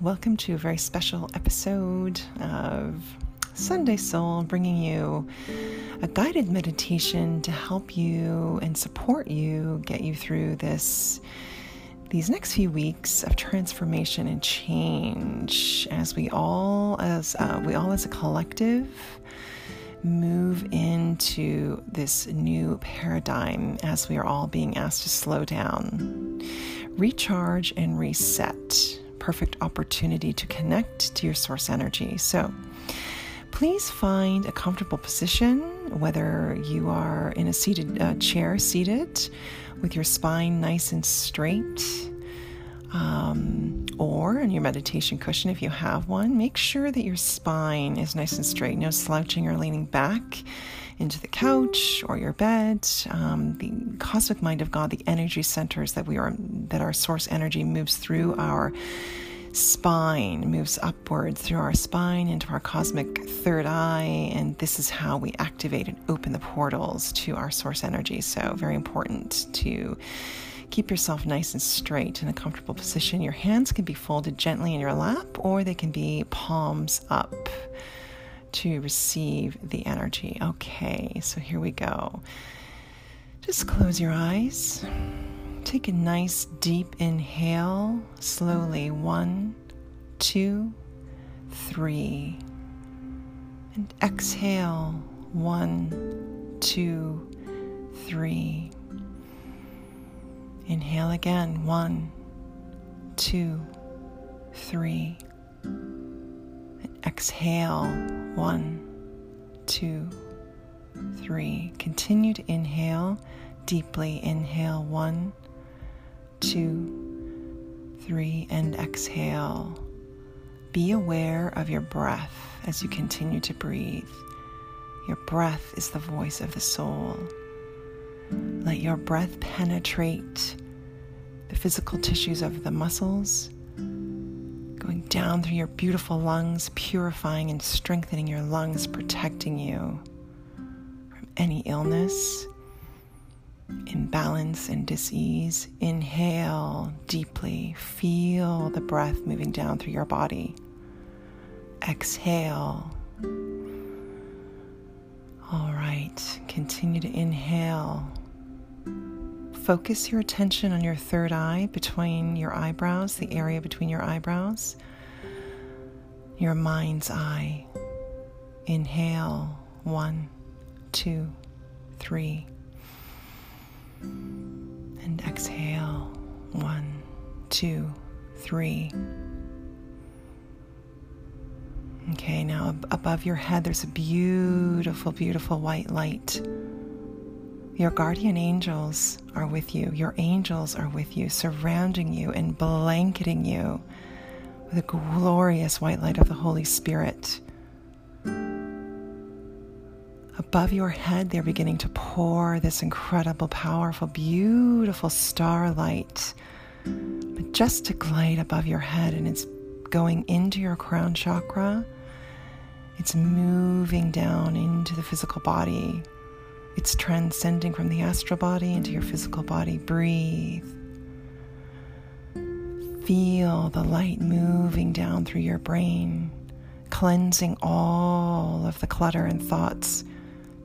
welcome to a very special episode of Sunday Soul, bringing you a guided meditation to help you and support you get you through this these next few weeks of transformation and change as we all as uh, we all as a collective move into this new paradigm as we are all being asked to slow down, recharge, and reset. Perfect opportunity to connect to your source energy. So, please find a comfortable position, whether you are in a seated uh, chair, seated with your spine nice and straight um, or on your meditation cushion if you have one, make sure that your spine is nice and straight, no slouching or leaning back into the couch or your bed. Um, the cosmic mind of God, the energy centers that we are, that our source energy moves through our spine, moves upwards through our spine into our cosmic third eye, and this is how we activate and open the portals to our source energy. So, very important to Keep yourself nice and straight in a comfortable position. Your hands can be folded gently in your lap or they can be palms up to receive the energy. Okay, so here we go. Just close your eyes. Take a nice deep inhale slowly. One, two, three. And exhale. One, two, three. Inhale again. One, two, three. Exhale. One, two, three. Continue to inhale deeply. Inhale. One, two, three. And exhale. Be aware of your breath as you continue to breathe. Your breath is the voice of the soul. Let your breath penetrate the physical tissues of the muscles, going down through your beautiful lungs, purifying and strengthening your lungs, protecting you from any illness, imbalance, and disease. Inhale deeply, feel the breath moving down through your body. Exhale. All right, continue to inhale focus your attention on your third eye between your eyebrows, the area between your eyebrows, your mind's eye. Inhale, one, two, three. And exhale, one, two, three. Okay, now above your head, there's a beautiful, beautiful white light. Your guardian angels are with you. Your angels are with you, surrounding you and blanketing you with the glorious white light of the Holy Spirit. Above your head, they're beginning to pour this incredible, powerful, beautiful starlight, majestic light above your head, and it's going into your crown chakra. It's moving down into the physical body it's transcending from the astral body into your physical body. Breathe. Feel the light moving down through your brain, cleansing all of the clutter and thoughts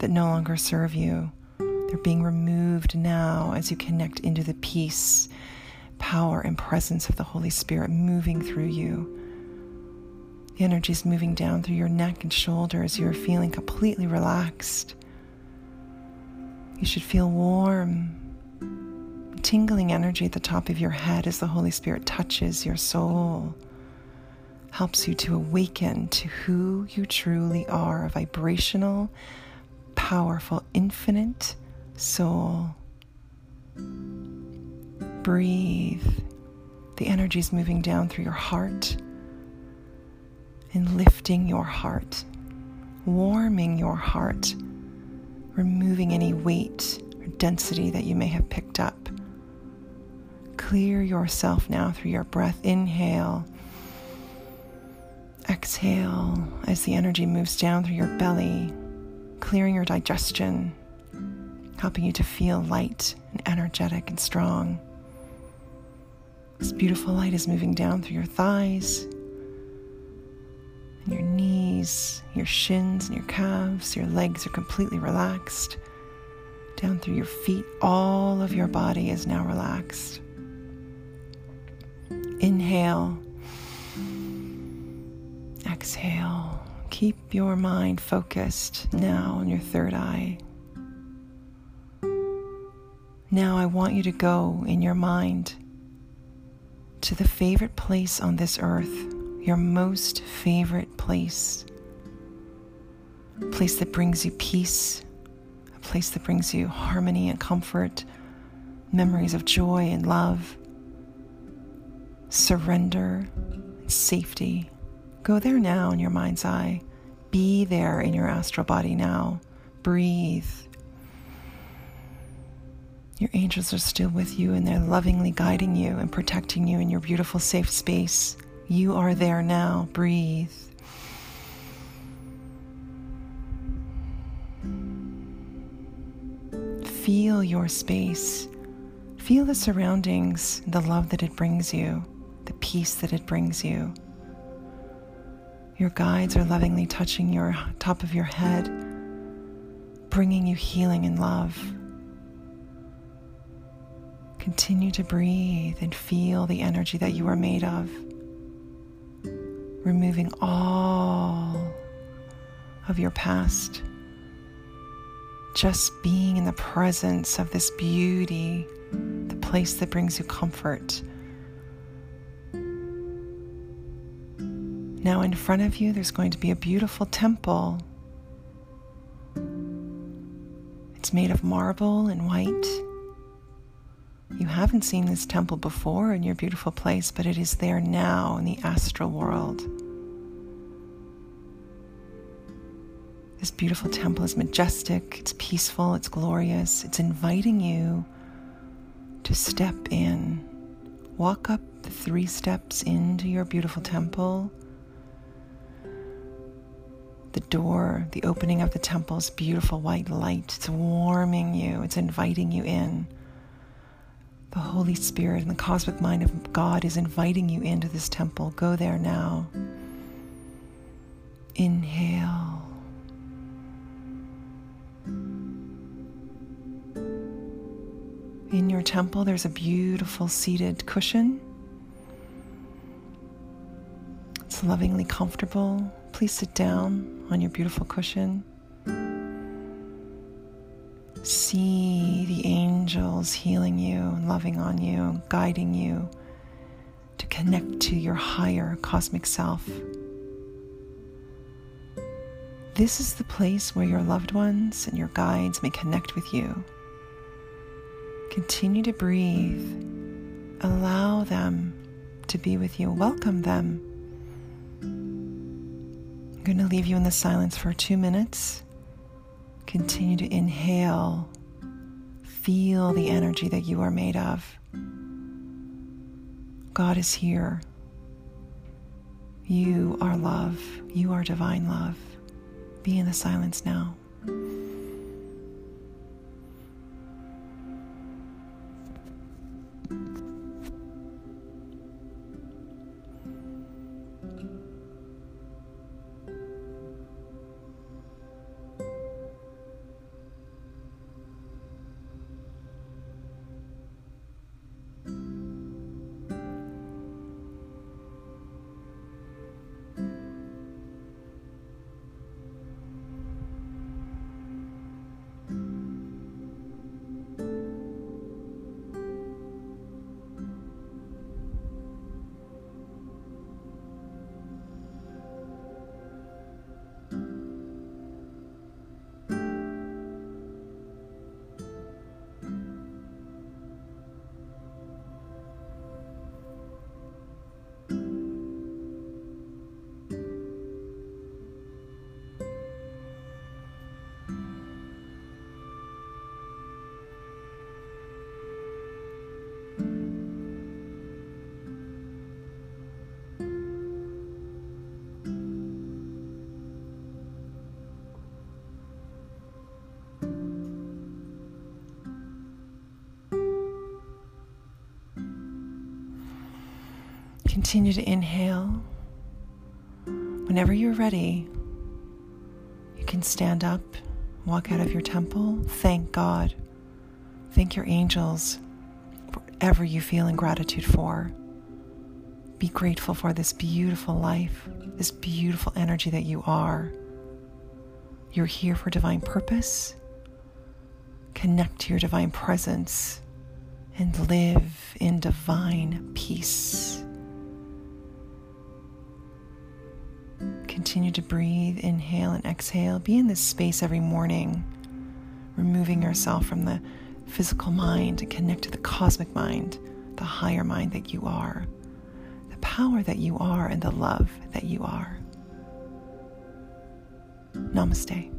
that no longer serve you. They're being removed now as you connect into the peace, power, and presence of the Holy Spirit moving through you. The energy is moving down through your neck and shoulders. You're feeling completely relaxed. You should feel warm, tingling energy at the top of your head as the Holy Spirit touches your soul, helps you to awaken to who you truly are a vibrational, powerful, infinite soul. Breathe. The energy is moving down through your heart and lifting your heart, warming your heart removing any weight or density that you may have picked up. Clear yourself now through your breath. Inhale. Exhale as the energy moves down through your belly, clearing your digestion, helping you to feel light and energetic and strong. This beautiful light is moving down through your thighs, your knees, your shins, and your calves. Your legs are completely relaxed. Down through your feet, all of your body is now relaxed. Inhale. Exhale. Keep your mind focused now on your third eye. Now I want you to go in your mind to the favorite place on this earth, your most favorite place. A place that brings you peace, a place that brings you harmony and comfort, memories of joy and love, surrender and safety. Go there now in your mind's eye. Be there in your astral body now. Breathe. Your angels are still with you and they're lovingly guiding you and protecting you in your beautiful, safe space. You are there now. Breathe. Feel your space. Feel the surroundings, the love that it brings you, the peace that it brings you. Your guides are lovingly touching your top of your head, bringing you healing and love. Continue to breathe and feel the energy that you are made of, removing all of your past. Just being in the presence of this beauty, the place that brings you comfort. Now, in front of you, there's going to be a beautiful temple. It's made of marble and white. You haven't seen this temple before in your beautiful place, but it is there now in the astral world. This beautiful temple is majestic, it's peaceful, it's glorious, it's inviting you to step in. Walk up the three steps into your beautiful temple. The door, the opening of the temple is beautiful white light. It's warming you, it's inviting you in. The Holy Spirit and the cosmic mind of God is inviting you into this temple. Go there now. Inhale. In your temple, there's a beautiful seated cushion. It's lovingly comfortable. Please sit down on your beautiful cushion. See the angels healing you and loving on you, guiding you to connect to your higher cosmic self. This is the place where your loved ones and your guides may connect with you. Continue to breathe. Allow them to be with you. Welcome them. I'm going to leave you in the silence for two minutes. Continue to inhale. Feel the energy that you are made of. God is here. You are love. You are divine love. Be in the silence now. Continue to inhale. Whenever you're ready, you can stand up, walk out of your temple, thank God, thank your angels whatever you feel in gratitude for. Be grateful for this beautiful life, this beautiful energy that you are. You're here for divine purpose. Connect to your divine presence and live in divine peace. Continue to breathe, inhale and exhale. Be in this space every morning, removing yourself from the physical mind and connect to the cosmic mind, the higher mind that you are the power that you are and the love that you are. Namaste.